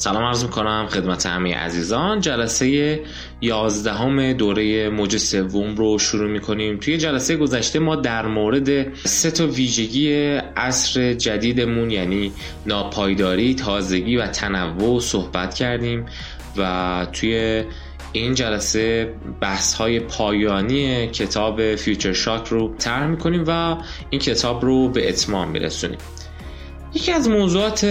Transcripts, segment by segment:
سلام عرض می‌کنم خدمت همه عزیزان. جلسه یازدهم دوره موج سوم رو شروع می‌کنیم. توی جلسه گذشته ما در مورد سه تا ویژگی عصر جدیدمون یعنی ناپایداری تازگی و تنوع صحبت کردیم و توی این جلسه بحث های پایانی کتاب فیوچر شاک رو طرح می‌کنیم و این کتاب رو به اتمام میرسونیم. یکی از موضوعات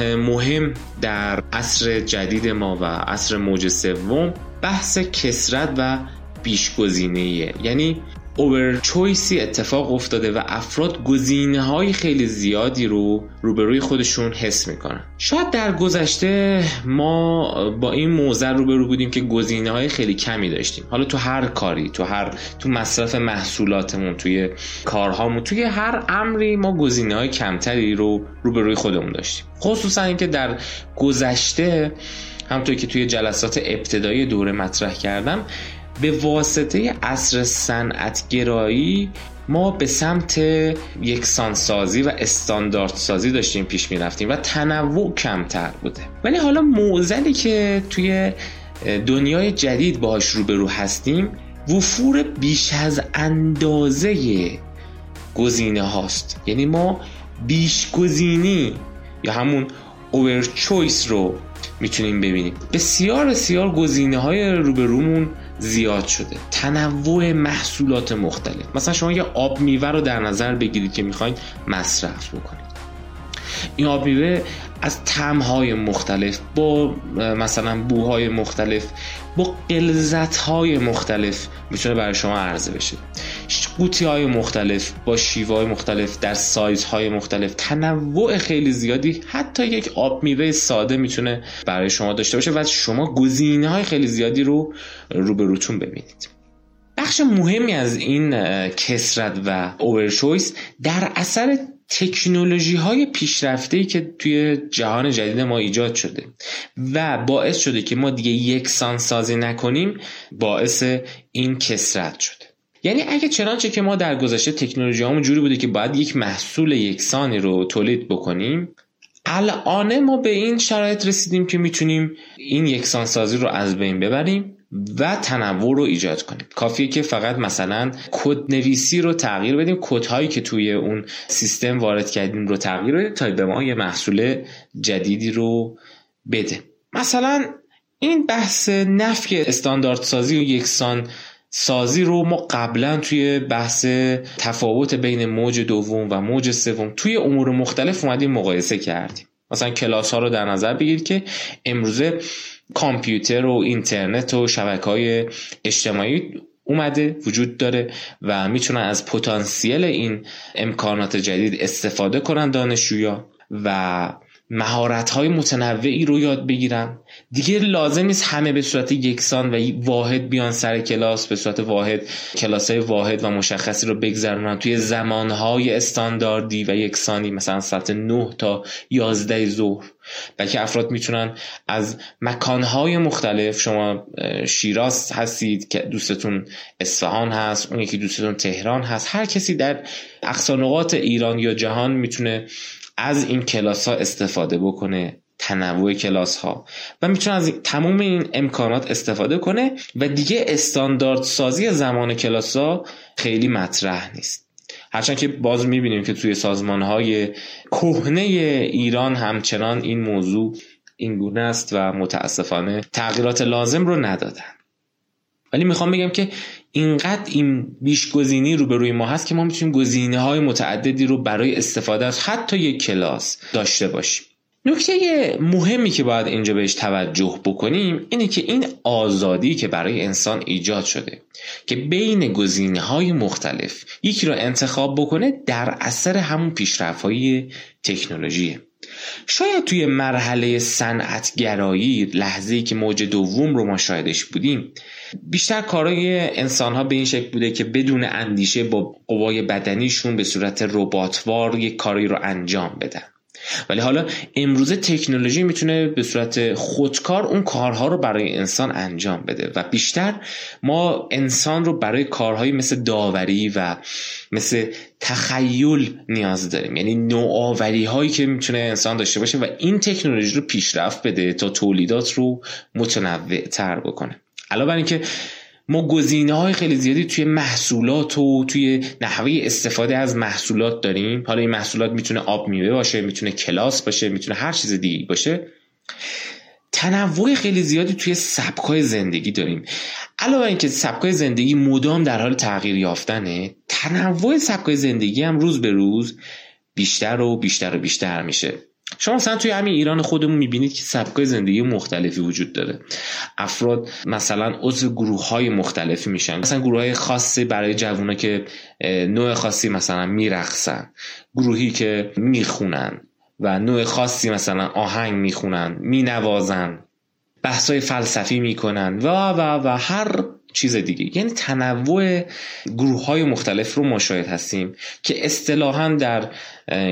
مهم در عصر جدید ما و عصر موج سوم بحث کسرت و بیشگزینه یعنی اوور چویسی اتفاق افتاده و افراد گزینه های خیلی زیادی رو روبروی خودشون حس می‌کنن. شاید در گذشته ما با این موضع روبرو بودیم که گزینه های خیلی کمی داشتیم. حالا تو هر کاری تو هر تو مصرف محصولاتمون توی کارهامون توی هر امری ما گزینه های کمتری رو روبروی خودمون داشتیم. خصوصا اینکه در گذشته همطور که توی جلسات ابتدایی دوره مطرح کردم به واسطه اصر صنعتگرایی ما به سمت یکسانسازی و استانداردسازی داشتیم پیش می رفتیم و تنوع کمتر بوده. ولی حالا موزلی که توی دنیای جدید باهاش روبرو هستیم وفور بیش از اندازه گزینه هاست. یعنی ما بیش گزینی یا همون اوور چویس رو می‌تونیم ببینیم. بسیار بسیار گزینه های روبرومون زیاد شده. تنوع محصولات مختلف. مثلا شما یه آب میوه رو در نظر بگیرید که می‌خواین مصرف بکنید. این آب میوه از تمهای مختلف با مثلا بوهای مختلف با قلزت های مختلف می‌تونه برای شما عرضه بشه. قوطی های مختلف با شیوه های مختلف در سایز های مختلف. تنوع خیلی زیادی حتی یک آب میوه ساده می‌تونه برای شما داشته باشه و شما گزینه های خیلی زیادی رو روبروتون ببینید. بخش مهمی از این کسرت و اوورچویس در اثر تکنولوژی های پیشرفته که توی جهان جدید ما ایجاد شده و باعث شده که ما دیگه یکسان سازی نکنیم باعث این کسرت شده. یعنی اگه چنانچه که ما در گذشته تکنولوژی همون جوری بوده که باید یک محصول یکسانی رو تولید بکنیم الان ما به این شرایط رسیدیم که می‌تونیم این یکسان سازی رو از بین ببریم. و تنوع رو ایجاد کنیم کافیه که فقط مثلا کد نویسی رو تغییر بدیم کد هایی که توی اون سیستم وارد کردیم رو تغییر بدیم تا به ما یه محصول جدیدی رو بده. مثلا این بحث نفی استاندارد سازی و یکسان سازی رو ما قبلا توی بحث تفاوت بین موج دوم و موج سوم توی امور مختلف اومدیم مقایسه کردیم. مثلا کلاس ها رو در نظر بگیرید که امروزه کامپیوتر و اینترنت و شبکه های اجتماعی اومده وجود داره و می‌تونن از پتانسیل این امکانات جدید استفاده کنن دانشجویا و مهارت های متنوعی رو یاد بگیرن. دیگه لازم نیست همه به صورت یکسان و واحد بیان سر کلاس به صورت واحد کلاس های واحد و مشخصی رو بگذرونن. توی زمان های استانداردی و یکسانی مثلا ساعت 9 تا 11 ظهر. بلکه افراد می‌تونن از مکانهای مختلف شما شیراز هستید که دوستتون اصفهان هست اون یکی دوستتون تهران هست هر کسی در اقصا ایران یا جهان می‌تونه از این کلاس ها استفاده بکنه تنوع کلاس ها و می‌تونه از تمام این امکانات استفاده کنه و دیگه استاندارد سازی زمان کلاس ها خیلی مطرح نیست. هرچند که باز می‌بینیم که توی سازمان های کهنه ایران همچنان این موضوع این گونه است و متاسفانه تغییرات لازم رو ندادن. ولی می‌خوام بگم که اینقدر این بیش گزینی رو به روی ما هست که ما می‌تونیم گزینه های متعددی رو برای استفاده از حتی یک کلاس داشته باشیم. نکته مهمی که باید اینجا بهش توجه بکنیم اینه که این آزادی که برای انسان ایجاد شده که بین گزینه های مختلف یکی رو انتخاب بکنه در اثر همون پیشرفت های تکنولوژیه. شاید توی مرحله صنعتگرایی لحظه‌ای که موج دوم رو ما شاهدش بودیم بیشتر کارای انسان ها به این شکل بوده که بدون اندیشه با قوای بدنیشون به صورت رباتوار یک کاری رو انجام بدن. ولی حالا امروزه تکنولوژی می‌تونه به صورت خودکار اون کارها رو برای انسان انجام بده و بیشتر ما انسان رو برای کارهایی مثل داوری و مثل تخیل نیاز داریم. یعنی نوآوری هایی که می‌تونه انسان داشته باشه و این تکنولوژی رو پیشرفت بده تا تولیدات رو متنوع تر بکنه. علاوه بر اینکه ما گزینه های خیلی زیادی توی محصولات و توی نحوه استفاده از محصولات داریم. حالا این محصولات می‌تونه آب میوه باشه می‌تونه کلاس باشه می‌تونه هر چیز دیگه باشه. تنوع خیلی زیادی توی سبکای زندگی داریم. علاوه اینکه سبکای زندگی مدام در حال تغییر یافتنه تنوع سبکای زندگی هم روز به روز بیشتر و بیشتر و بیشتر میشه. شما مثلا توی همین ایران خودمون می‌بینید که سبکای زندگی مختلفی وجود داره. افراد مثلا عضو گروه های مختلفی میشن. مثلا گروه های خاصی برای جوونا که نوع خاصی مثلا میرقصن. گروهی که می‌خونن و نوع خاصی مثلا آهنگ می‌خونن مینوازن. بحثای فلسفی می‌کنن. و و و هر چیز دیگه. یعنی تنوع گروه های مختلف رو مشاهد هستیم که اصطلاحا در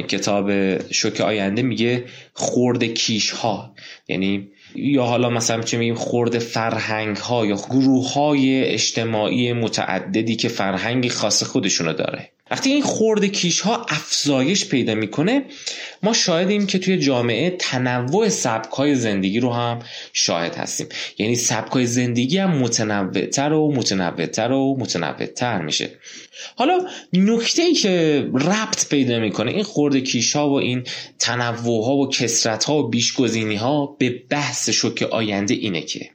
کتاب شوک آینده میگه خورد کیش ها یعنی یا حالا مثلا چه میگیم خورد فرهنگ ها یا گروه های اجتماعی متعددی که فرهنگی خاص خودشونو داره. وقتی این خورد کیش ها افزایش پیدا می‌کنه ما شاهدیم که توی جامعه تنوع سبک های زندگی رو هم شاهد هستیم. یعنی سبک های زندگی هم متنوعتر و متنوعتر و متنوعتر میشه. حالا نکته ای که ربط پیدا می‌کنه این خورد کیش ها و این تنوع ها و کسرت ها و بیشگزینی ها به بحث شوک آینده اینه که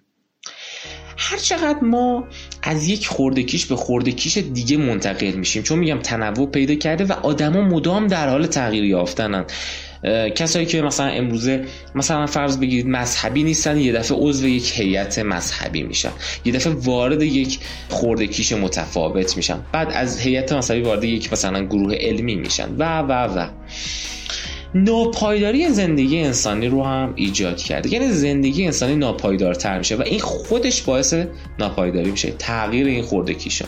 هر چقدر ما از یک خورده کیش به خورده کیش دیگه منتقل میشیم. چون میگم تنوع پیدا کرده و آدما مدام در حال تغییر یافتنن. کسایی که مثلا امروزه مثلا فرض بگیرید مذهبی نیستن یه دفعه عضو یک هیئت مذهبی میشن. یه دفعه وارد یک خورده کیش متفاوت میشن. بعد از هیئت مذهبی وارد یک مثلا گروه علمی میشن. و و و. ناپایداری زندگی انسانی رو هم ایجاد کرده یعنی زندگی انسانی ناپایدارتر میشه و این خودش باعث ناپایداری میشه تغییر این خورده کیشا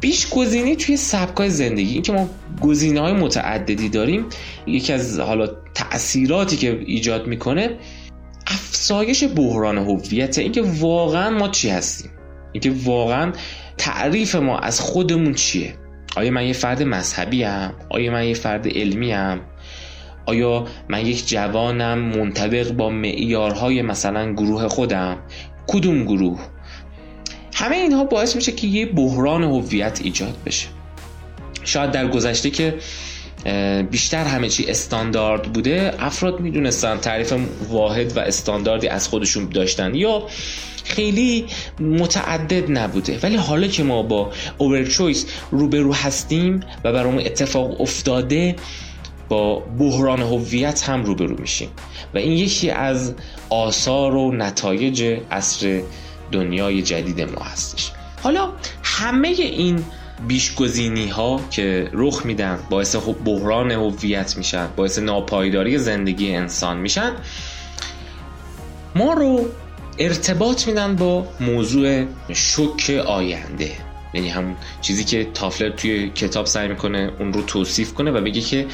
بیش گزینی توی سبکای زندگی این که ما گزینه های متعددی داریم یکی از حالا تاثیراتی که ایجاد می‌کنه افزایش بحران هویت اینکه واقعا ما چی هستیم اینکه واقعا تعریف ما از خودمون چیه آیا من یه فرد مذهبی هم؟ آیا من یه فرد علمی هم؟ آیا من یک جوانم منطبق با معیارهای مثلا گروه خودم؟ کدوم گروه؟ همه اینها باعث میشه که یه بحران هویت ایجاد بشه. شاید در گذشته که بیشتر همه چی استاندارد بوده افراد می‌دونستن تعریف واحد و استانداردی از خودشون داشتن یا خیلی متعدد نبوده. ولی حالا که ما با اوورچویس روبرو هستیم و برامون اتفاق افتاده با بحران هویت هم روبرو میشیم و این یکی از آثار و نتایج عصر دنیای جدید ما هستش. حالا همه این بیشگزینی ها که رخ میدن باعث بحران هویت میشن باعث ناپایداری زندگی انسان میشن ما رو ارتباط میدن با موضوع شک آینده. یعنی همون چیزی که تافلر توی کتاب سعی می‌کنه اون رو توصیف کنه و بگه که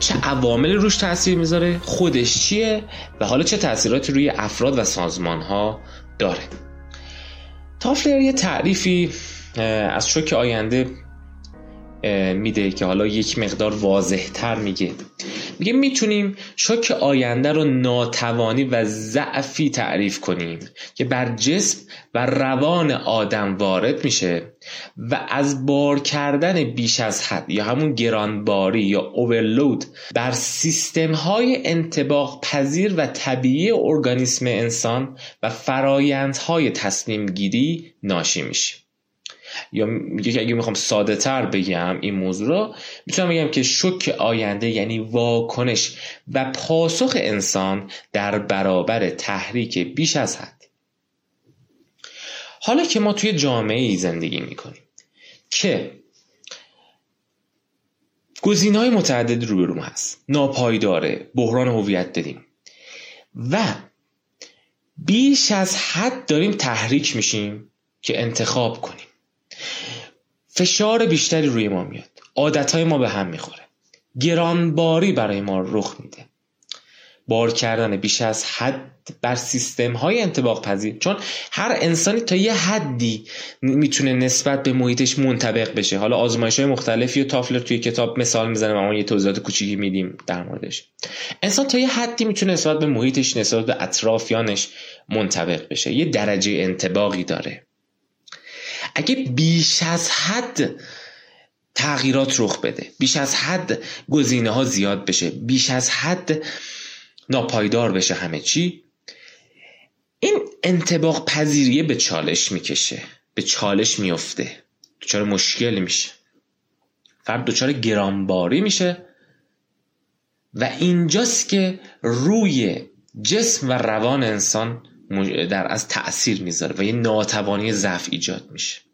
چه عوامل روش تاثیر می‌ذاره؟ خودش چیه؟ و حالا چه تاثیراتی روی افراد و سازمان ها داره تافلر یه تعریفی از شوک آینده میده که حالا یک مقدار واضح تر میگه. میگه می‌تونیم شوک آینده رو ناتوانی و ضعفی تعریف کنیم که بر جسم و روان آدم وارد میشه و از بار کردن بیش از حد یا همون گرانباری یا اوورلود بر سیستم های انتباق پذیر و طبیعی ارگانیسم انسان و فرایندهای تصمیم گیری ناشی میشه. یا میگه که اگه می‌خوام ساده تر بگم این موضوع رو می‌تونم بگم که شک آینده یعنی واکنش و پاسخ انسان در برابر تحریک بیش از حد. حالا که ما توی جامعه زندگی می‌کنیم که گزینه های متعدد روبروم هست ناپایداره بحران هویت داریم و بیش از حد داریم تحریک میشیم که انتخاب کنیم. فشار بیشتری روی ما میاد. عادت های ما به هم می‌خوره. گرانباری برای ما رخ میده. بار کردن بیش از حد بر سیستم های انتباق پذیر چون هر انسانی تا یه حدی می‌تونه نسبت به محیطش منطبق بشه. حالا آزمایش های مختلفی و تافلر توی کتاب مثال می‌زنه و ما یه توضیحات کوچیکی میدیم در موردش. انسان تا یه حدی می‌تونه نسبت به محیطش نسبت به اطرافیانش منطبق بشه. یه درجه انتباقی داره. اگه بیش از حد تغییرات رخ بده بیش از حد گزینه ها زیاد بشه بیش از حد ناپایدار بشه همه چی این انتباق پذیریه به چالش می‌کشه به چالش میفته دچار مشکل میشه. فرد دچار گرانباری میشه و اینجاست که روی جسم و روان انسان در از تأثیر می‌ذاره و یه ناتوانی ضعف ایجاد میشه.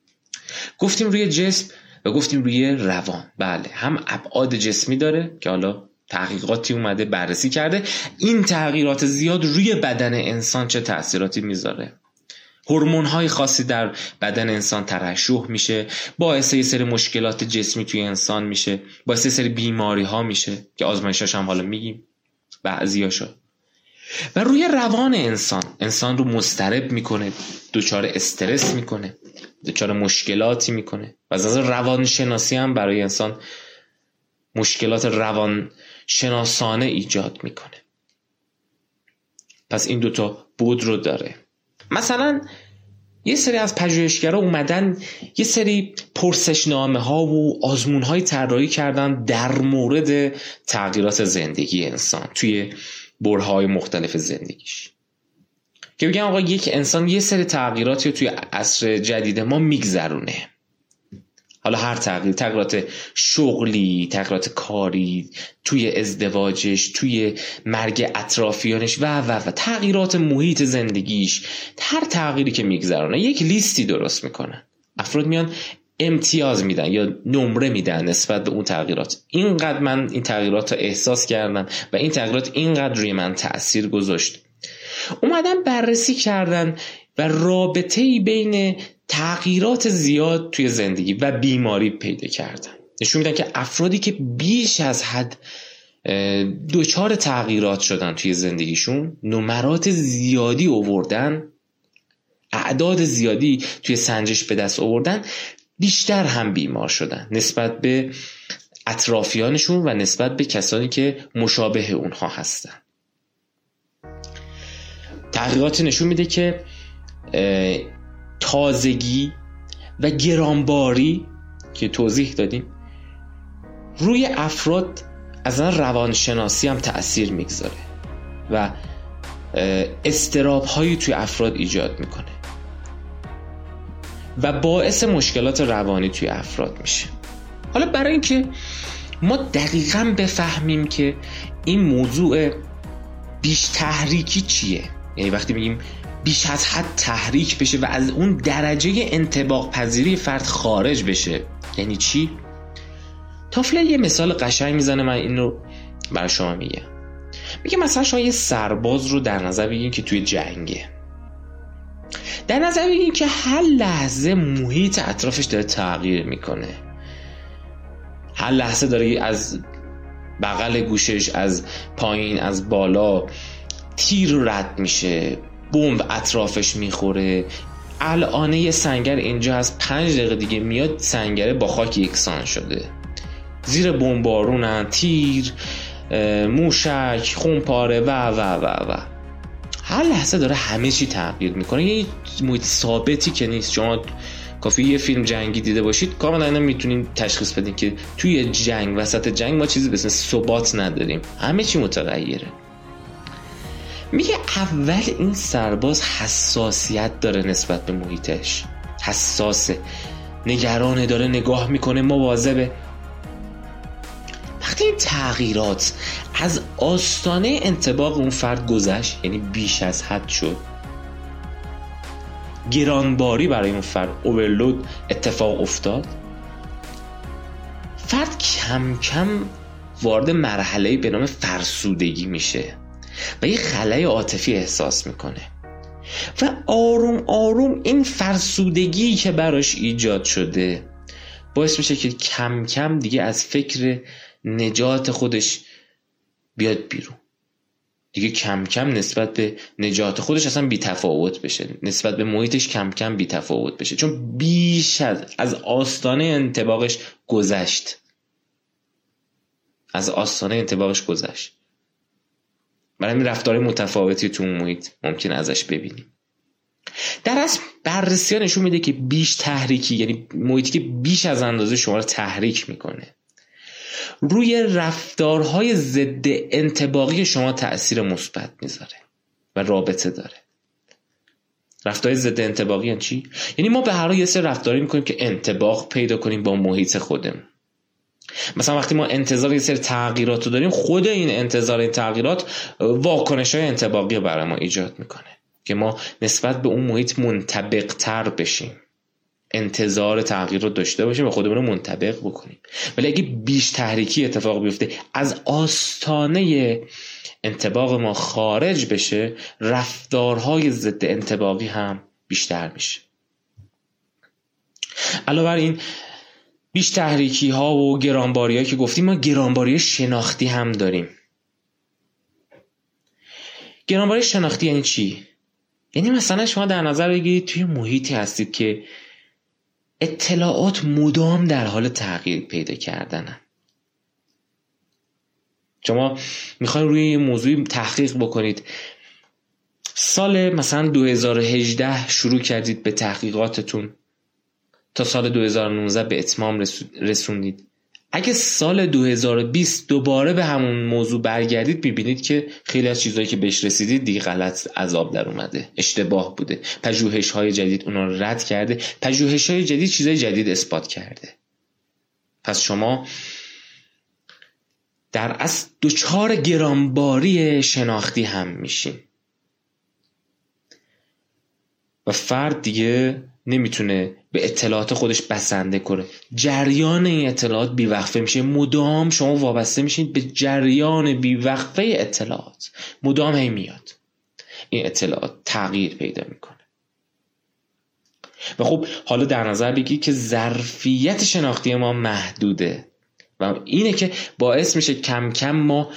گفتیم روی جسم و گفتیم روی روان. بله هم ابعاد جسمی داره که حالا تحقیقاتی اومده بررسی کرده. این تغییرات زیاد روی بدن انسان چه تاثیراتی می‌ذاره؟ هورمون های خاصی در بدن انسان ترشح میشه باعث یه سری مشکلات جسمی توی انسان میشه باعث یه سری بیماری ها میشه که آزمایشاش هم حالا میگیم بعضیاشو. و روی روان انسان. انسان رو مسترب می‌کنه دچار استرس می‌کنه دچار مشکلاتی می‌کنه. و از روانشناسی هم برای انسان مشکلات روان شناسانه ایجاد می‌کنه. پس این دوتا بود رو داره. مثلا یه سری از پژوهشگرا اومدن یه سری پرسشنامه ها و آزمون های طراحی کردن در مورد تغییرات زندگی انسان. توی برهای مختلف زندگیش. که بگم آقا یک انسان یه سری تغییراتی توی عصر جدید ما میگذرونه. حالا هر تغییر تغییرات شغلی تغییرات کاری توی ازدواجش توی مرگ اطرافیانش و و و. تغییرات محیط زندگیش هر تغییری که میگذرانه یک لیستی درست می‌کنن. افراد میان امتیاز میدن یا نمره میدن نسبت به اون تغییرات. اینقدر من این تغییرات رو احساس کردم و این تغییرات اینقدر روی من تاثیر گذاشت. اومدن بررسی کردن و رابطه بین تغییرات زیاد توی زندگی و بیماری پیدا کردن. نشون میدن که افرادی که بیش از حد دچار تغییرات شدن توی زندگیشون نمرات زیادی اووردن اعداد زیادی توی سنجش به دست آوردن بیشتر هم بیمار شدن نسبت به اطرافیانشون و نسبت به کسانی که مشابه اونها هستن. تحقیقاتی نشون میده که تازگی و گرانباری که توضیح دادیم روی افراد از روانشناسی هم تأثیر می‌گذاره و استراب هایی توی افراد ایجاد می‌کنه. و باعث مشکلات روانی توی افراد میشه. حالا برای اینکه ما دقیقا بفهمیم که این موضوع بیش تحریکی چیه؟ یعنی وقتی میگیم بیش از حد تحریک بشه و از اون درجه انتباق پذیری فرد خارج بشه یعنی چی؟ تافله یه مثال قشنگ می‌زنه من این رو برای شما میگم. میگه مثلا شما یه سرباز رو در نظر بگیرین که توی جنگه. در نظر بگیرین که هر لحظه محیط اطرافش داره تغییر می‌کنه. هر لحظه داره از بغل گوشش از پایین از بالا تیر رد میشه بمب اطرافش می‌خوره. الان یه سنگر اینجا از پنج دقیقه دیگه میاد سنگره با خاک یکسان شده. زیر بمبارونن تیر موشک خونپاره و و و و. هر لحظه داره همه چی تغییر می‌کنه. یه محیط ثابتی که نیست. شما کافی یه فیلم جنگی دیده باشید کاملا می‌تونین تشخیص بدین که توی جنگ وسط جنگ ما چیزی به اسم ثبات نداریم. همه چی متغیره. میگه اول این سرباز حساسیت داره نسبت به محیطش. حساسه. نگرانه داره نگاه می‌کنه مواظبه. وقتی این تغییرات از آستانه انتباق اون فرد گذشت یعنی بیش از حد شد. گرانباری برای اون فرد اوورلود اتفاق افتاد. فرد کم کم وارد مرحله به نام فرسودگی میشه و یه خلای عاطفی احساس می‌کنه. و آروم آروم این فرسودگی که براش ایجاد شده باعث میشه که کم کم دیگه از فکر نجات خودش بیاد بیرون. دیگه کم کم نسبت به نجات خودش اصلا بی تفاوت بشه. نسبت به محیطش کم کم بی تفاوت بشه. چون بیش از از آستانه انتباقش گذشت. از آستانه انتباقش گذشت. برای این رفتار متفاوتی تو محیط ممکن ازش ببینیم. در اصل بررسی ها نشون میده که بیش تحریکی یعنی محیطی که بیش از اندازه شما رو تحریک می‌کنه. روی رفتارهای ضد انتباقی شما تاثیر مثبت می‌ذاره و رابطه داره. رفتار ضد انتباقی یعنی چی؟ یعنی ما به هر حال یه سری رفتاری می‌کنیم که انتباق پیدا کنیم با محیط خودمون. مثلا وقتی ما انتظار یه سری تغییرات رو داریم خود این انتظار این تغییرات واکنش های انتباقی برای ما ایجاد می‌کنه که ما نسبت به اون محیط منطبق تر بشیم. انتظار تغییر رو داشته باشیم و خودمون رو منطبق بکنیم. ولی اگه بیش تحریکی اتفاق بیفته از آستانه انتباق ما خارج بشه رفتارهای ضد انتباقی هم بیشتر میشه. علاوه بر این بیش تحریکی ها و گرانباری که گفتیم ما گرانباری شناختی هم داریم. گرانباری شناختی یعنی چی؟ یعنی مثلا شما در نظر بگیرید توی محیطی هستید که اطلاعات مدام در حال تغییر پیدا کردنن. شما می‌خواین روی موضوعی تحقیق بکنید. سال مثلا 2018 شروع کردید به تحقیقاتتون. تا سال 2019 به اتمام رسوندید. اگه سال 2020 دوباره به همون موضوع برگردید می‌بینید که خیلی از چیزهایی که بهش رسیدید دیگه غلط عذاب در اومده اشتباه بوده. پژوهش های جدید اونا رو رد کرده. پژوهش های جدید چیزهای جدید اثبات کرده. پس شما در اصل دچار گرانباری شناختی هم میشین. و فرد دیگه نمی‌تونه به اطلاعات خودش بسنده کنه. جریان این اطلاعات بیوقفه میشه. مدام شما وابسته میشین به جریان بیوقفه اطلاعات. مدام هی میاد. این اطلاعات تغییر پیدا می‌کنه. و خب حالا در نظر بگی که ظرفیت شناختی ما محدوده. و اینه که باعث میشه کم کم ما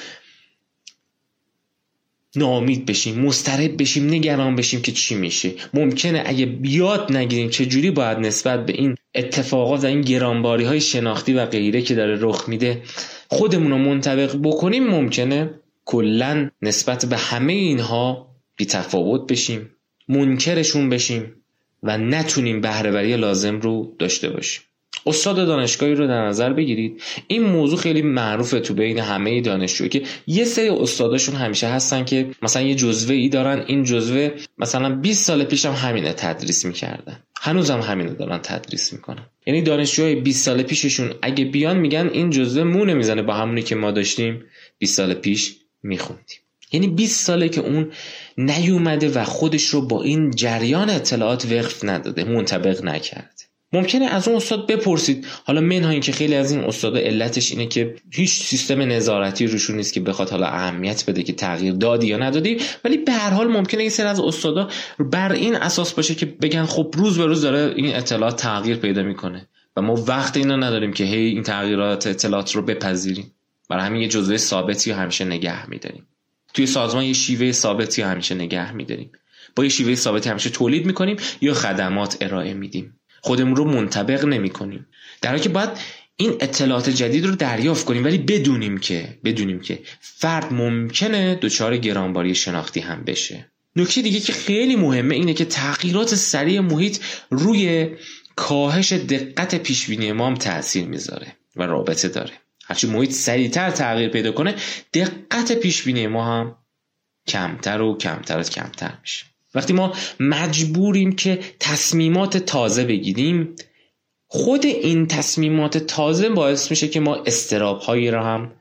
ناامید بشیم مضطرب بشیم نگران بشیم که چی میشه. ممکنه اگه بیاد نگیریم چه جوری باید نسبت به این اتفاقات و این گرانباری های شناختی و غیره که داره رخ میده خودمون رو منطبق بکنیم ممکنه کلا نسبت به همه اینها بی تفاوت بشیم منکرشون بشیم و نتونیم بهرهوری لازم رو داشته باشیم. استاد دانشگاهی رو در نظر بگیرید. این موضوع خیلی معروفه تو بین همه دانشجو که یه سری استاداشون همیشه هستن که مثلا یه جزوه ای دارن. این جزوه مثلا 20 سال پیش هم همینه تدریس می‌کردن. هنوزم هم همینو دارن تدریس می‌کنن. یعنی دانشجوهای 20 سال پیششون اگه بیان میگن این جزوه مونه می‌زنه با همونی که ما داشتیم 20 سال پیش میخوندیم. یعنی 20 ساله که اون نیومده و خودش رو با این جریان اطلاعات وقف نداده منطبق نکرده. ممکنه از اون استاد بپرسید. حالا منها اینکه خیلی از این استادا علتش اینه که هیچ سیستم نظارتی روشون نیست که بخواد حالا اهمیت بده که تغییر دادی یا ندادی. ولی به هر حال ممکنه این سر از استادا بر این اساس باشه که بگن خب روز به روز داره این اطلاعات تغییر پیدا می‌کنه و ما وقت اینا نداریم که هی این تغییرات اطلاعات رو بپذیریم. برای همین یه جزوه ثابتی همیشه نگه میداریم. توی سازمان یه شیوه ثابتی همیشه نگه میداریم. با یه شیوه ثابتی همیشه تولید می‌کنیم یا خدمات ارائه میدیم. خودمون رو منطبق نمی کنیم در حالی که باید این اطلاعات جدید رو دریافت کنیم ولی بدونیم که بدونیم که فرد ممکنه دچار گرانباری شناختی هم بشه. نکته دیگه که خیلی مهمه اینه که تغییرات سریع محیط روی کاهش دقت پیشبینی ما هم تاثیر می‌ذاره و رابطه داره. هرچی محیط سریعتر تغییر پیدا کنه دقت پیشبینی ما هم کمتر و کمتر از کمتر میشه. وقتی ما مجبوریم که تصمیمات تازه بگیریم خود این تصمیمات تازه باعث میشه که ما استراب هایی را هم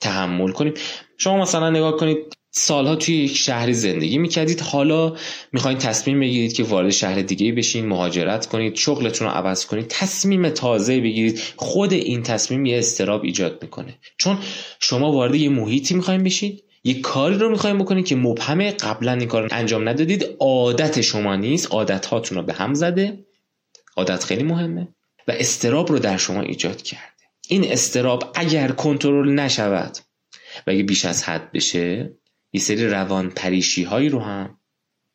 تحمل کنیم. شما مثلا نگاه کنید سالها توی یک شهری زندگی می‌کردید. حالا می‌خواین تصمیم بگیرید که وارد شهر دیگه بشین مهاجرت کنید شغلتون رو عوض کنید تصمیم تازه بگیرید. خود این تصمیم یه استراب ایجاد می‌کنه. چون شما وارد یه محیطی می‌خواین بشید. یک کاری رو می‌خوایم بکنید که مبهمه قبلا این کار انجام ندادید. عادت شما نیست. عادت هاتون رو به هم زده. عادت خیلی مهمه. و استراب رو در شما ایجاد کرده. این استراب اگر کنترل نشود و اگه بیش از حد بشه یه سری روان پریشی هایی رو هم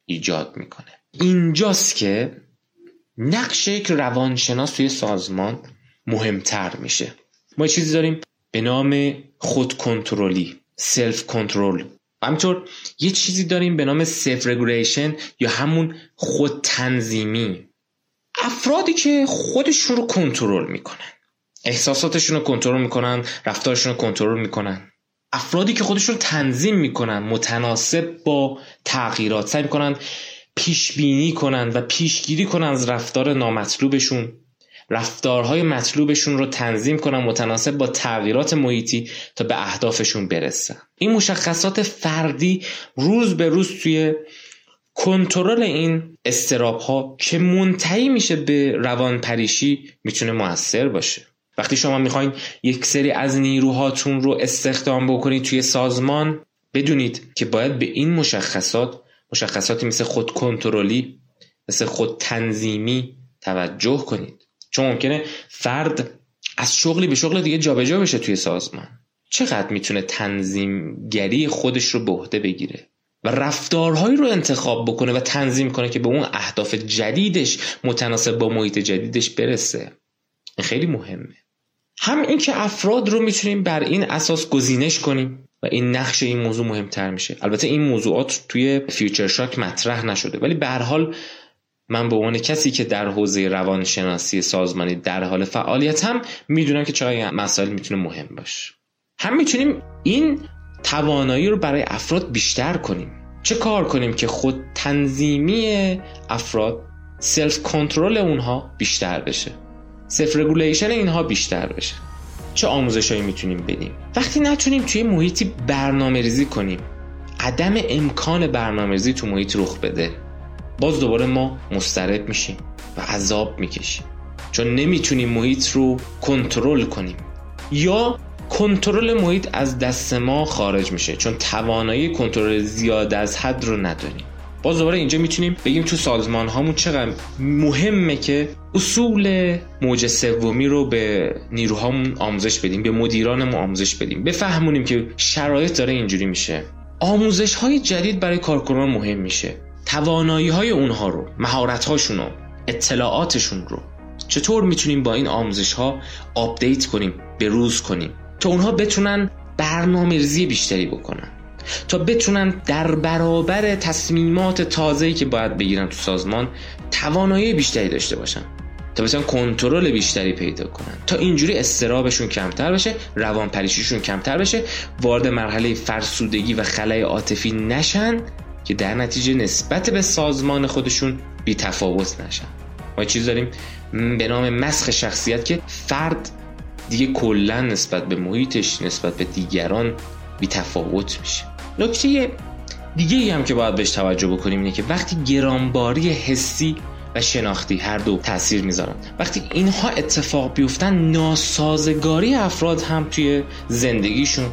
ایجاد می‌کنه. اینجاست که نقش یک روانشناس توی سازمان مهمتر میشه. ما یه چیزی داریم به نام خود کنترلی self control همینطور یه چیزی داریم به نام self regulation یا همون خود تنظیمی افرادی که خودشون رو کنترل می‌کنن. احساساتشون رو کنترل می‌کنن رفتارشون رو کنترل می‌کنن. افرادی که خودشون رو تنظیم می‌کنن متناسب با تغییرات. سعی می‌کنن پیش بینی کنن و پیشگیری کنن از رفتار نامطلوبشون. رفتارهای مطلوبشون رو تنظیم کنن متناسب با تغییرات محیطی تا به اهدافشون برسن. این مشخصات فردی روز به روز توی کنترل این استراب ها که منتهی میشه به روان پریشی می‌تونه موثر باشه. وقتی شما می‌خواین یک سری از نیروهاتون رو استخدام بکنید توی سازمان بدونید که باید به این مشخصات مشخصاتی مثل خود کنترلی مثل خود تنظیمی توجه کنید. چون ممکنه فرد از شغلی به شغل دیگه جابجا بشه توی سازمان. چقدر می‌تونه تنظیمگری خودش رو به عهده بگیره و رفتارهایی رو انتخاب بکنه و تنظیم کنه که به اون اهداف جدیدش متناسب با محیط جدیدش برسه. این خیلی مهمه. هم این که افراد رو می‌تونیم بر این اساس گزینش کنیم و این نقش این موضوع مهمتر میشه. البته این موضوعات توی فیوچر شاک مطرح نشده ولی به هر حال من به عنوان کسی که در حوزه روانشناسی سازمانی در حال فعالیتم می‌دونم که چقدر مسائل می‌تونه مهم باشه. هم می‌تونیم این توانایی رو برای افراد بیشتر کنیم. چه کار کنیم که خود تنظیمی افراد self control اونها بیشتر بشه؟ self regulation اینها بیشتر بشه. چه آموزشهایی می‌تونیم بدیم؟ وقتی نتونیم توی محیطی برنامه ریزی کنیم عدم امکان برنامه ریزی تو محیط رخ بده. باز دوباره ما مسترب میشیم و عذاب می‌کشیم. چون نمی‌تونیم محیط رو کنترل کنیم. یا کنترل محیط از دست ما خارج میشه چون توانایی کنترل زیاد از حد رو نداریم. باز دوباره اینجا می‌تونیم بگیم تو سازمان هامون چقدر مهمه که اصول موج سومی رو به نیروهامون آموزش بدیم به مدیرانمون آموزش بدیم. بفهمونیم که شرایط داره اینجوری میشه. آموزش های جدید برای کارکنان مهم میشه. توانایی های اونها رو مهارت هاشون رو اطلاعاتشون رو. چطور می‌تونیم با این آموزش ها update کنیم به روز کنیم؟ تا اونها بتونن برنامه ریزی بیشتری بکنن. تا بتونن در برابر تصمیمات تازه‌ای که باید بگیرن تو سازمان توانایی بیشتری داشته باشن. تا بتونن کنترل بیشتری پیدا کنن. تا اینجوری اضطرابشون کمتر بشه روان پریشیشون کمتر بشه وارد مرحله فرسودگی و خلای عاطفی نشن که در نتیجه نسبت به سازمان خودشون بی تفاوت نشن. ما چیز داریم؟ به نام مسخ شخصیت که فرد دیگه کلا نسبت به محیطش نسبت به دیگران بی تفاوت میشه. نکته دیگه ای هم که باید بهش توجه بکنیم اینه که وقتی گرانباری حسی و شناختی هر دو تاثیر می‌ذارن وقتی اینها اتفاق بیفتن ناسازگاری افراد هم توی زندگیشون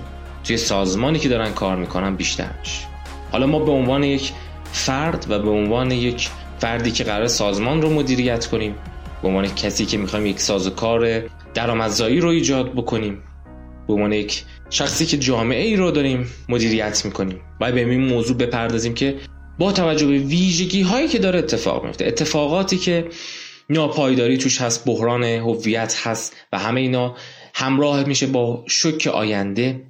توی سازمانی که دارن کار می‌کنن بیشتر میشه. حالا ما به عنوان یک فرد و به عنوان یک فردی که قرار سازمان رو مدیریت کنیم به عنوان کسی که می‌خوایم یک سازوکار درآمدزایی رو ایجاد بکنیم به عنوان یک شخصی که جامعه ای رو داریم مدیریت می‌کنیم. باید به این موضوع بپردازیم که با توجه به ویژگی هایی که داره اتفاق میفته اتفاقاتی که ناپایداری توش هست بحران هویت هست و همه اینا همراه میشه با شک آینده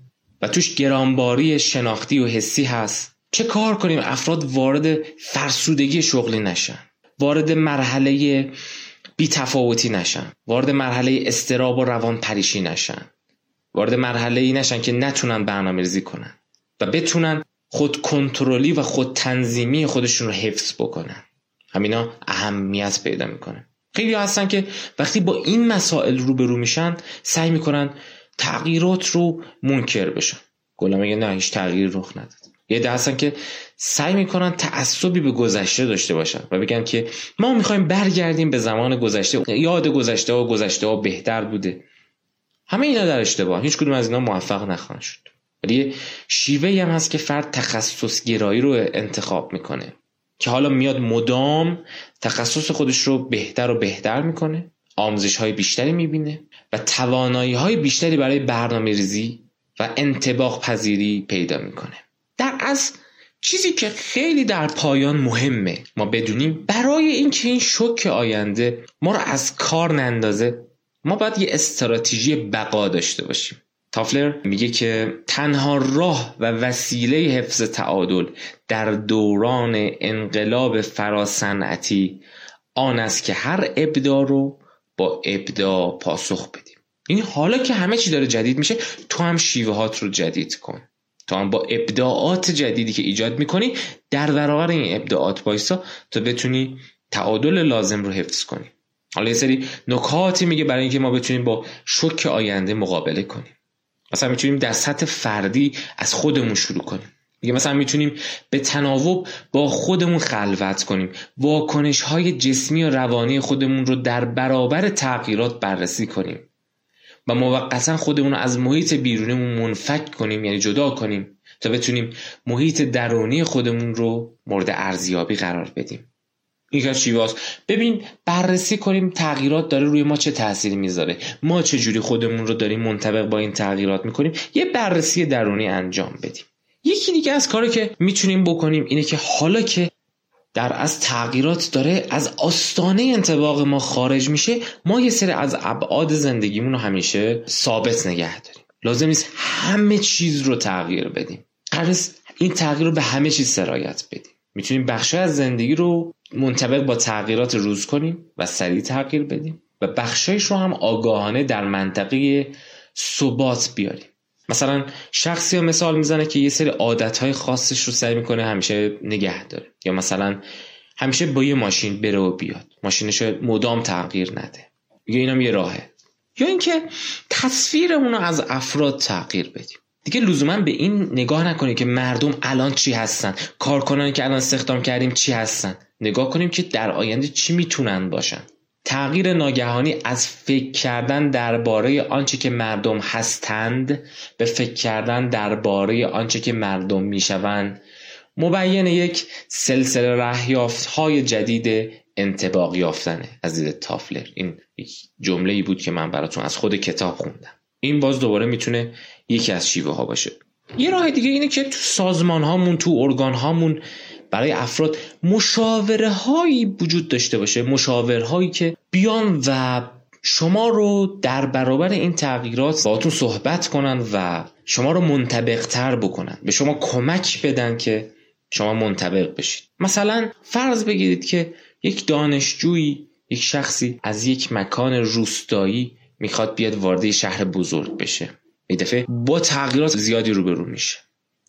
و توش گرانباری شناختی و حسی هست. چه کار کنیم؟ افراد وارد فرسودگی شغلی نشن. وارد مرحله بی تفاوتی نشن. وارد مرحله استراب و روان پریشی نشن. وارد مرحله ای نشن که نتونن برنامه ریزی کنن و بتونن خود کنترلی و خود تنظیمی خودشون رو حفظ بکنن. همینا اهمیت پیدا می‌کنه. خیلی هستن که وقتی با این مسائل روبرو میشن سعی می‌کنن تغییرات رو منکر بشن. گلا میگه نه هیچ تغییر رخ نداد. یه ده هستن که سعی می‌کنن تعصبی به گذشته داشته باشن و بگن که ما می‌خوایم برگردیم به زمان گذشته. یاد گذشته و گذشته ها بهتر بوده. همه اینا در اشتباه. هیچ کدوم از اینا موفق نخواهند شد. ولی شیوه هم هست که فرد تخصص گرایی رو انتخاب می‌کنه. که حالا میاد مدام تخصص خودش رو بهتر و بهتر می‌کنه آموزش های بیشتری می‌بینه و توانایی های بیشتری برای برنامه ریزی و انتباق پذیری پیدا می‌کنه. از چیزی که خیلی در پایان مهمه. ما بدونیم برای اینکه این شک آینده ما رو از کار نندازه ما باید یه استراتژی بقا داشته باشیم. تافلر میگه که تنها راه و وسیله حفظ تعادل در دوران انقلاب فراسنعتی آن است که هر ابدا رو با ابدا پاسخ بدیم. این حالا که همه چی داره جدید میشه تو هم شیوه هات رو جدید کن. تو هم با ابداعات جدیدی که ایجاد می‌کنی در برابر این ابداعات بایستا تا بتونی تعادل لازم رو حفظ کنی. حالا یه سری نکاتی میگه برای اینکه ما بتونیم با شک آینده مقابله کنیم. مثلا می‌تونیم در سطح فردی از خودمون شروع کنیم. میگه مثلا می‌تونیم به تناوب با خودمون خلوت کنیم. واکنش های جسمی و روانی خودمون رو در برابر تغییرات بررسی کنیم. و موقتا خودمون رو از محیط بیرونمون منفک کنیم یعنی جدا کنیم تا بتونیم محیط درونی خودمون رو مورد ارزیابی قرار بدیم. این از شیواست ببین بررسی کنیم تغییرات داره روی ما چه تأثیری می‌ذاره. ما چه جوری خودمون رو داریم منطبق با این تغییرات می‌کنیم؟ یه بررسی درونی انجام بدیم. یکی دیگه از کاری که می‌تونیم بکنیم اینه که حالا که در از تغییرات داره از آستانه انتباق ما خارج میشه ما یه سری از ابعاد زندگیمون رو همیشه ثابت نگه داریم. لازم نیست همه چیز رو تغییر بدیم. قرار این تغییر رو به همه چیز سرایت بدیم. می‌تونیم بخش از زندگی رو منطبق با تغییرات روز کنیم و سریع تغییر بدیم و بخشایش رو هم آگاهانه در منطقه ثبات بیاریم. مثلا شخصی ها مثال می‌زنه که یه سری عادت خاصش رو سعی می‌کنه همیشه نگه داره. یا مثلا همیشه با یه ماشین بره و بیاد. ماشینش مدام تغییر نده. یا اینم یه راهه. یا اینکه تصویرمون رو از افراد تغییر بدیم. دیگه لزوما به این نگاه نکنید که مردم الان چی هستن. کارکنانی که الان استخدام کردیم چی هستن. نگاه کنیم که در آینده چی می‌تونن باشن. تغییر ناگهانی از فکر کردن درباره آنچه که مردم هستند به فکر کردن درباره آنچه که مردم می‌شوند مبین یک سلسله رهیافت های جدید انتباق یافتنه. از دید تافلر این جمله ای بود که من براتون از خود کتاب خوندم. این باز دوباره می‌تونه یکی از شیوه ها باشه. یه راه دیگه اینه که تو سازمان هامون تو ارگان هامون برای افراد مشاوره هایی وجود داشته باشه مشاوره هایی که بیان و شما رو در برابر این تغییرات باهاتون صحبت کنن و شما رو منطبق تر بکنن. به شما کمک بدن که شما منطبق بشید. مثلا فرض بگیرید که یک دانشجویی یک شخصی از یک مکان روستایی می‌خواد بیاد وارد شهر بزرگ بشه. یه دفعه با تغییرات زیادی روبرو میشه.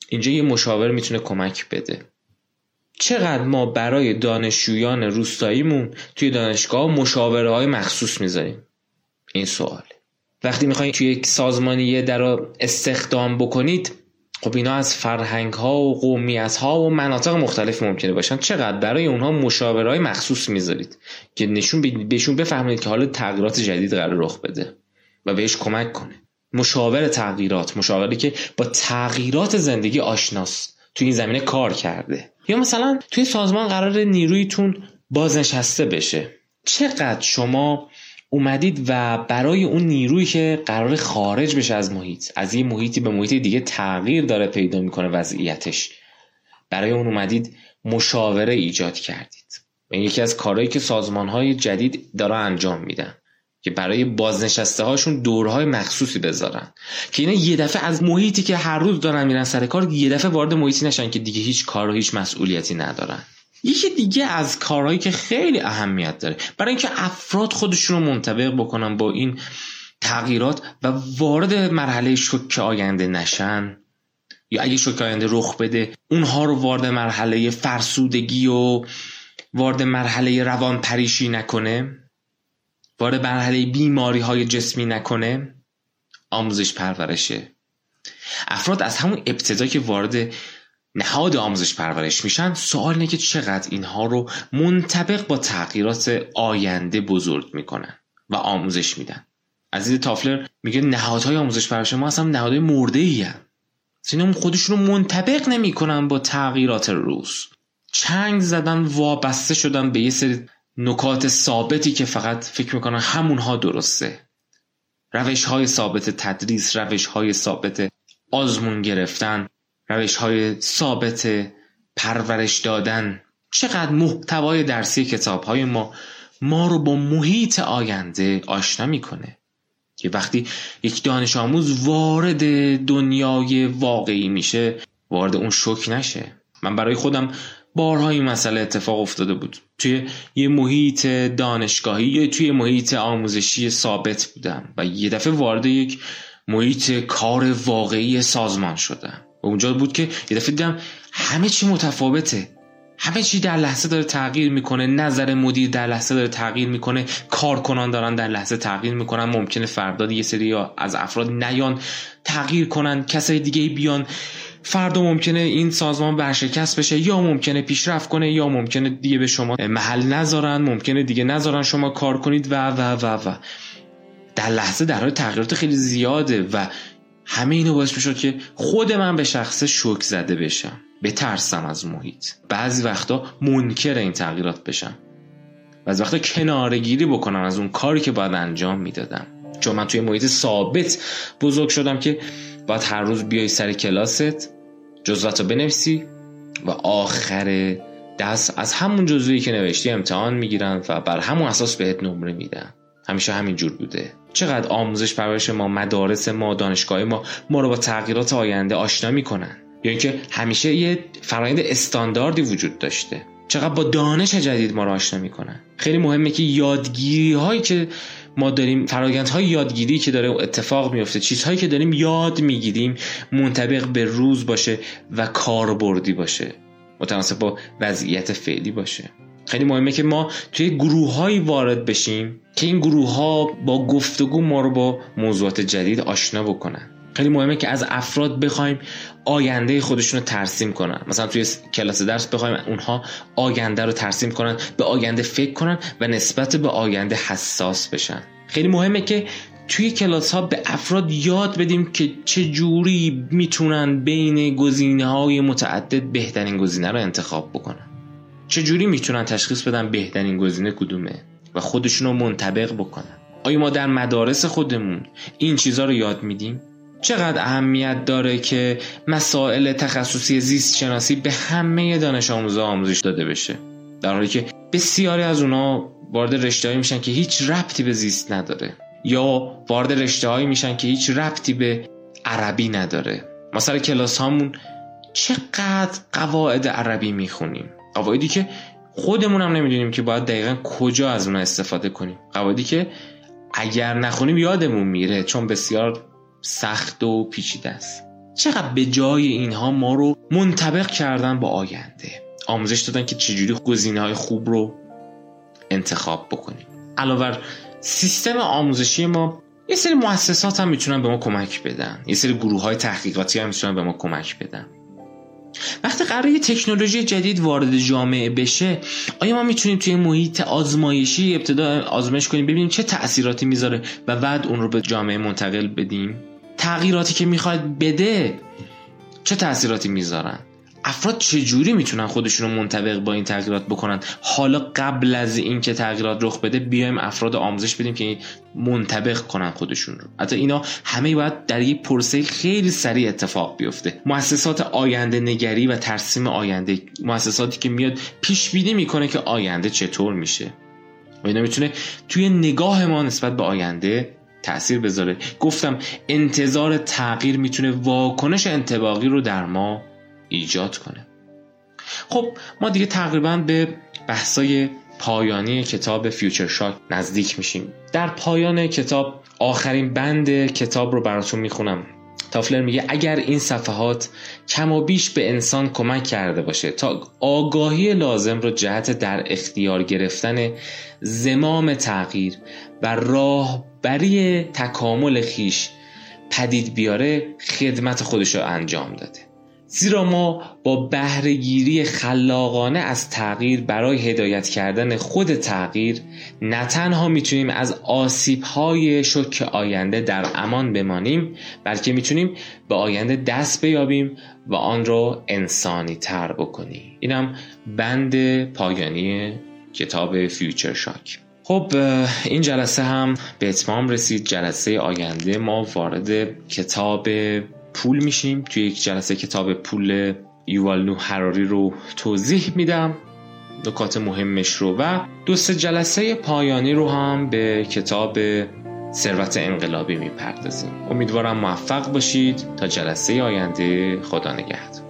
اینجا یه مشاور می‌تونه کمک بده. چقدر ما برای دانشجویان روستاییمون توی دانشگاه مشاوره های مخصوص می‌ذاریم؟ این سوال. وقتی می‌خواین توی یک سازمانی یه در استخدام بکنید خب اینا از فرهنگ ها و قومیت ها و مناطق مختلف ممکنه باشن. چقدر برای اونها مشاوره های مخصوص می‌ذارید که نشون بهشون بفهمید که حالا تغییرات جدید قرار رخ بده و بهش کمک کنه. مشاور تغییرات مشاوری که با تغییرات زندگی آشناست توی این زمینه کار کرده. یا مثلا توی سازمان قرار نیرویتون بازنشسته بشه. چقدر شما اومدید و برای اون نیرویی که قرار خارج بشه از محیط از یه محیطی به محیط دیگه تغییر داره پیدا می‌کنه وضعیتش برای اون اومدید مشاوره ایجاد کردید. این یکی از کارهایی که سازمان های جدید داره انجام میدن. که برای بازنشسته هاشون دورهای مخصوصی بذارن. که اینا یه دفعه از محیطی که هر روز دارن میرن سر کار یه دفعه وارد محیطی نشن که دیگه هیچ کار و هیچ مسئولیتی ندارن. یکی دیگه از کارهایی که خیلی اهمیت داره برای اینکه افراد خودشون رو منطبق بکنن با این تغییرات و وارد مرحله شک آینده نشن یا اگه شک آینده رخ بده اونها رو وارد مرحله فرسودگی و وارد مرحله روان پریشی نکنه. وارد مرحله بیماری های جسمی نکنه آموزش پرورشه. افراد از همون ابتدا که وارد نهاد آموزش پرورش میشن سوال اینه که چقدر اینها رو منطبق با تغییرات آینده بزرگ می‌کنن و آموزش میدن. عزیز تافلر میگه نهادهای آموزش پرورش ما اصلا نهادهای مرده ای هم. اینا خودشون رو منطبق نمی‌کنن با تغییرات روز. چنگ زدن وابسته شدن به یه سری نکات ثابتی که فقط فکر می‌کنن همونها درسته. روش های ثابت تدریس روش های ثابت آزمون گرفتن روش های ثابت پرورش دادن. چقدر محتوای درسی کتاب های ما ما رو با محیط آینده آشنا می‌کنه. که وقتی یک دانش آموز وارد دنیای واقعی میشه وارد اون شک نشه. من برای خودم بارها این مسئله اتفاق افتاده بود. توی یه محیط دانشگاهی یا توی محیط آموزشی ثابت بودم و یه دفعه وارد یک محیط کار واقعی سازمان شدم و اونجا بود که یه دفعه دیدم همه چی متفاوته. همه چی در لحظه داره تغییر می‌کنه. نظر مدیر در لحظه داره تغییر می‌کنه. کارکنان دارن در لحظه تغییر می‌کنن. ممکنه فردا یه سری از افراد نیان تغییر کنن کسای دیگه بیان. فردا ممکنه این سازمان ورشکست بشه یا ممکنه پیشرفت کنه یا ممکنه دیگه به شما محل نذارن ممکنه دیگه نذارن شما کار کنید و و و و. در لحظه در حال تغییرات خیلی زیاده و همه اینو باعث می‌شد که خود من به شخص شوک زده بشم. بترسم از محیط. بعضی وقتا منکر این تغییرات بشم. بعضی وقتا کنارگیری بکنم از اون کاری که باید انجام می‌دادم. چون من توی محیط ثابت بزرگ شدم که باید هر روز بیای سر کلاست جزوات رو بنویسی و آخر دست از همون جزویی که نوشتی امتحان می‌گیرن و بر همون اساس بهت نمره میدن. همیشه همین جور بوده. چقدر آموزش پرورش ما مدارس ما دانشگاه ما ما رو با تغییرات آینده آشنا می‌کنن. یا اینکه همیشه یه فرایند استانداردی وجود داشته. چقدر با دانش جدید ما رو آشنا می‌کنن. خیلی مهمه که یادگیری هایی که ما داریم فرایند های یادگیری که داره اتفاق میفته چیزهایی که داریم یاد می‌گیریم منطبق به روز باشه و کاربردی باشه متناسب با وضعیت فعلی باشه. خیلی مهمه که ما توی گروه وارد بشیم که این گروه ها با گفتگو ما رو با موضوعات جدید آشنا بکنن. خیلی مهمه که از افراد بخوایم آینده خودشون رو ترسیم کنن. مثلا توی کلاس درس بخوایم اونها آینده رو ترسیم کنن به آینده فکر کنن و نسبت به آینده حساس بشن. خیلی مهمه که توی کلاس ها به افراد یاد بدیم که چه جوری می‌تونن بین گزینه های متعدد بهترین گزینه رو انتخاب بکنن. چه جوری می‌تونن تشخیص بدن بهترین گزینه کدومه و خودشون رو منطبق بکنن. آیا ما در مدارس خودمون این چیزها رو یاد میدیم؟ چقدر اهمیت داره که مسائل تخصصی زیست شناسی به همه دانش آموزا آموزش داده بشه؟ در حالی که بسیاری از اونا وارد رشته میشن که هیچ ربطی به زیست نداره. یا وارد رشته هایی میشن که هیچ ربطی به عربی نداره. مثلا کلاس هامون چقدر قواعد عربی می‌خونیم؟ قواعدی که خودمون هم نمی‌دونیم که باید دقیقا کجا از اونها استفاده کنیم. قواعدی که اگر نخونیم یادمون میره چون بسیار سخت و پیچیده است. چقدر به جای اینها ما رو منطبق کردن با آینده. آموزش دادن که چجوری گزینه های خوب رو انتخاب بکنیم. علاوه سیستم آموزشی ما یه سری مؤسسات هم می‌تونن به ما کمک بدن. یه سری گروه های تحقیقاتی هم می‌تونن به ما کمک بدن. وقتی قرار یه تکنولوژی جدید وارد جامعه بشه آیا ما می‌تونیم توی محیط آزمایشی ابتدا آزمایش کنیم ببینیم چه تأثیراتی می‌ذاره و بعد اون رو به جامعه منتقل بدیم؟ تغییراتی که می‌خواد بده چه تأثیراتی می‌ذارن؟ افراد چجوری می‌تونن خودشون رو منطبق با این تغییرات بکنن؟ حالا قبل از اینکه تغییرات رخ بده بیایم افراد آموزش بدیم که منطبق کنن خودشون رو. حتی اینا همه باید در یک پرسه خیلی سریع اتفاق بیفته. مؤسسات آینده نگری و ترسیم آینده. مؤسساتی که میاد پیش بینی می‌کنه که آینده چطور میشه. و اینا می‌تونه توی نگاه ما نسبت به آینده تاثیر بذاره. گفتم انتظار تغییر می‌تونه واکنش انتباقی رو در ما ایجاد کنه. خب ما دیگه تقریبا به بحثای پایانی کتاب فیوچر شاک نزدیک میشیم. در پایان کتاب آخرین بند کتاب رو براتون می‌خونم. تافلر میگه اگر این صفحات کم و بیش به انسان کمک کرده باشه تا آگاهی لازم رو جهت در اختیار گرفتن زمام تغییر و راهبری تکامل خیش پدید بیاره خدمت خودش رو انجام داده. زیرا ما با بهرهگیری خلاقانه از تغییر برای هدایت کردن خود تغییر نه تنها می‌تونیم از آسیبهای شک آینده در امان بمانیم بلکه می‌تونیم به آینده دست بیابیم و آن را انسانی تر بکنیم. اینم بند پایانی کتاب فیوچر شاک. خب این جلسه هم به اتمام رسید. جلسه آینده ما وارد کتاب پول میشیم. توی یک جلسه کتاب پول یووال هراری رو توضیح میدم. نکات مهمش رو و دو سه جلسه پایانی رو هم به کتاب ثروت انقلابی می‌پردازیم. امیدوارم موفق باشید. تا جلسه آینده خدا نگهدار.